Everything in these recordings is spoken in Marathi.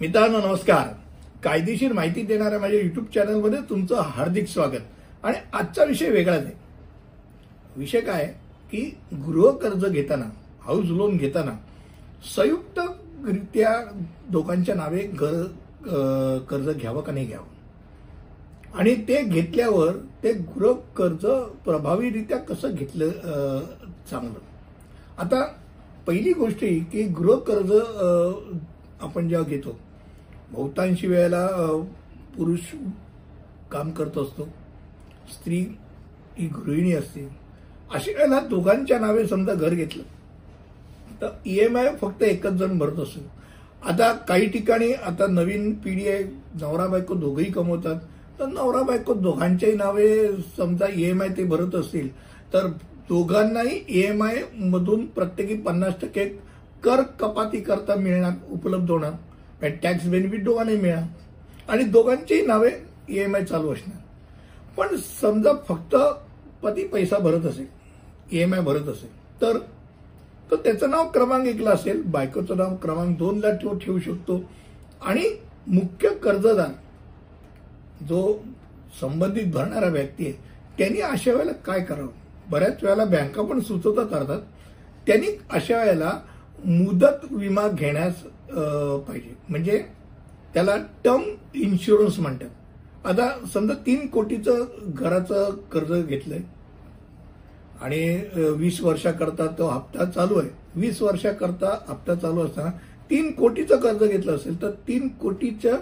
मित्रांनो नमस्कार. कायदेशीर माहिती देणाऱ्या माझ्या युट्यूब चॅनलमध्ये तुमचं हार्दिक स्वागत. आणि आजचा विषय वेगळाच आहे. विषय काय की गृह कर्ज घेताना हाऊस लोन घेताना संयुक्तरित्या दोघांच्या नावे घर कर्ज घ्यावं का नाही घ्यावं? आणि ते घेतल्यावर ते गृह कर्ज प्रभावीरित्या कसं घेतलं चांगलं? आता पहिली गोष्ट ही की गृह कर्ज आपण जेव्हा घेतो बहुतांशी वेळेला पुरुष काम करत असतो. स्त्री ही गृहिणी असते. अशा वेळेला दोघांच्या नावे समजा घर घेतलं तर ई एम आय फक्त एकच जण भरत असतो. आता काही ठिकाणी आता नवीन पिढी आहे नवरा बायको दोघंही कमवतात तर नवरा बायको दोघांच्याही नावे समजा ई एम आय ते भरत असतील तर दोघांनाही ई एम मधून प्रत्येकी पन्नास टक्के कर कपाती करता मिळणार उपलब्ध होणार. टॅक्स बेनिफिट दोघांनाही मिळणार. आणि दोघांचीही नावे ईएमआय चालू असणार. पण समजा फक्त पती पैसा भरत असेल ईएमआय भरत असेल तर तर त्याचं नाव क्रमांक एकला असेल बायकोचं नाव क्रमांक दोनला तो ठेवू शकतो. आणि मुख्य कर्जदार जो संबंधित भरणारा व्यक्ती आहे त्यांनी अशा वेळेला काय करावं? बऱ्याच वेळेला बँका पण सुचवतात अर्थात त्यांनी अशा वेळेला मुदत विमा घेण्यास पाहिजे. म्हणजे त्याला टर्म इन्शुरन्स म्हणतात. आता समजा तीन कोटीचं घराचं कर्ज घेतलंय आणि वीस वर्षाकरता तो हप्ता चालू आहे. वीस वर्षाकरता हप्ता चालू असताना तीन कोटीचं कर्ज घेतलं असेल तर तीन कोटीच्या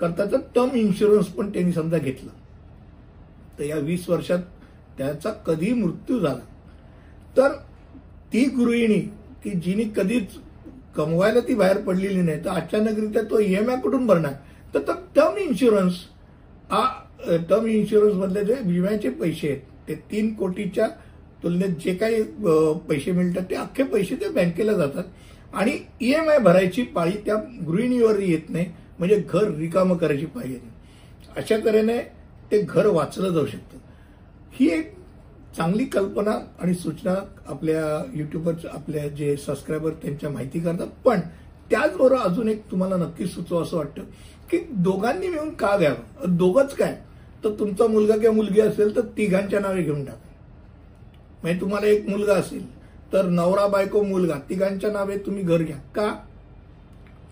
करताचं टर्म इन्शुरन्स पण त्यांनी समजा घेतलं. तर या वीस वर्षात त्याचा कधी मृत्यू झाला? तर ती गृहिणी की जिने कधीच कमवायला ती बाहेर पडलेली नाही. तर अचानकरित्या तो ईएमआय कुठून भरणार? तर तो टर्म इन्शुरन्स हा टर्म इन्शुरन्स मधले जे विम्याचे पैसे आहेत ते तीन कोटीच्या तुलनेत जे काही पैसे मिळतात ते अख्खे पैसे ते बँकेला जातात. आणि ईएमआय भरायची पाळी त्या गृहिणीवर येत नाही. म्हणजे घर रिकामं करायची पाळी येते अशा तऱ्हेने ते घर वाचलं जाऊ शकतं. ही एक चांगली कल्पना आणि सूचना आपल्या युट्यूबवर आपल्या जे सबस्क्रायबर त्यांच्या माहिती करतात. पण त्याचबरोबर अजून एक तुम्हाला नक्की सुचव असं वाटतं की दोघांनी मिळून का घ्यावं? दोघंच काय? तर तुमचा मुलगा किंवा मुलगी असेल तर तिघांच्या नावे घेऊन टाका. म्हणजे तुम्हाला एक मुलगा असेल तर नवरा बायको मुलगा तिघांच्या नावे तुम्ही घर घ्या. का?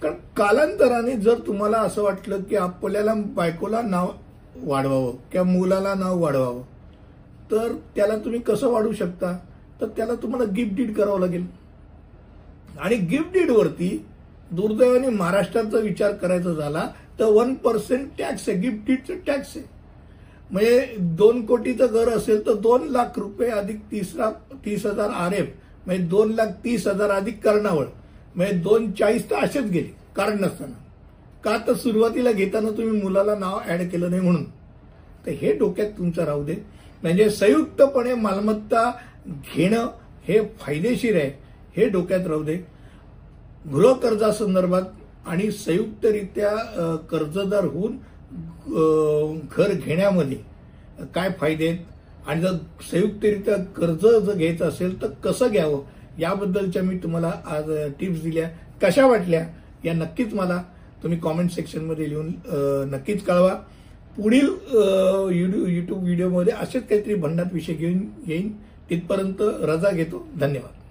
कारण कालांतराने जर तुम्हाला असं वाटलं की आपल्याला बायकोला नाव वाढवावं किंवा मुलाला नाव वाढवावं तर त्याला तुम्ही कसं वाढवू शकता? तर त्याला तुम्हाला गिफ्ट डीड करावं लागेल. आणि गिफ्ट डीड वरती दुर्दैवाने महाराष्ट्राचा विचार करायचा झाला तर वन पर्सेंट टॅक्स आहे. गिफ्ट डीडचं टॅक्स आहे. म्हणजे दोन कोटीचं घर असेल तर दोन लाख रुपये अधिक तिसरा तीस हजार आर एफ म्हणजे दोन लाख तीस हजार अधिक कर्णावळ. म्हणजे दोन चाळीस तर असेच गेले कारण नसताना. का तर सुरुवातीला घेताना तुम्ही मुलाला नाव ऍड केलं नाही म्हणून. तर हे डोक्यात तुमचं राहू दे. म्हणजे संयुक्तपणे मालमत्ता घेणं हे फायदेशीर आहे हे डोक्यात राहू दे. गृहकर्जासंदर्भात आणि संयुक्तरित्या कर्जदार होऊन घर घेण्यामध्ये काय फायदे आहेत? आणि जर संयुक्तरित्या कर्ज जर घ्यायचं असेल तर कसं घ्यावं? याबद्दलच्या मी तुम्हाला आज टिप्स दिल्या. कशा वाटल्या? या नक्कीच मला तुम्ही कॉमेंट सेक्शनमध्ये लिहून नक्कीच कळवा. पुढील अ, युट्यूब व्हिडिओमध्ये असेच काहीतरी भंडात विषय घेऊन येईन. तिथपर्यंत रजा घेतो. धन्यवाद.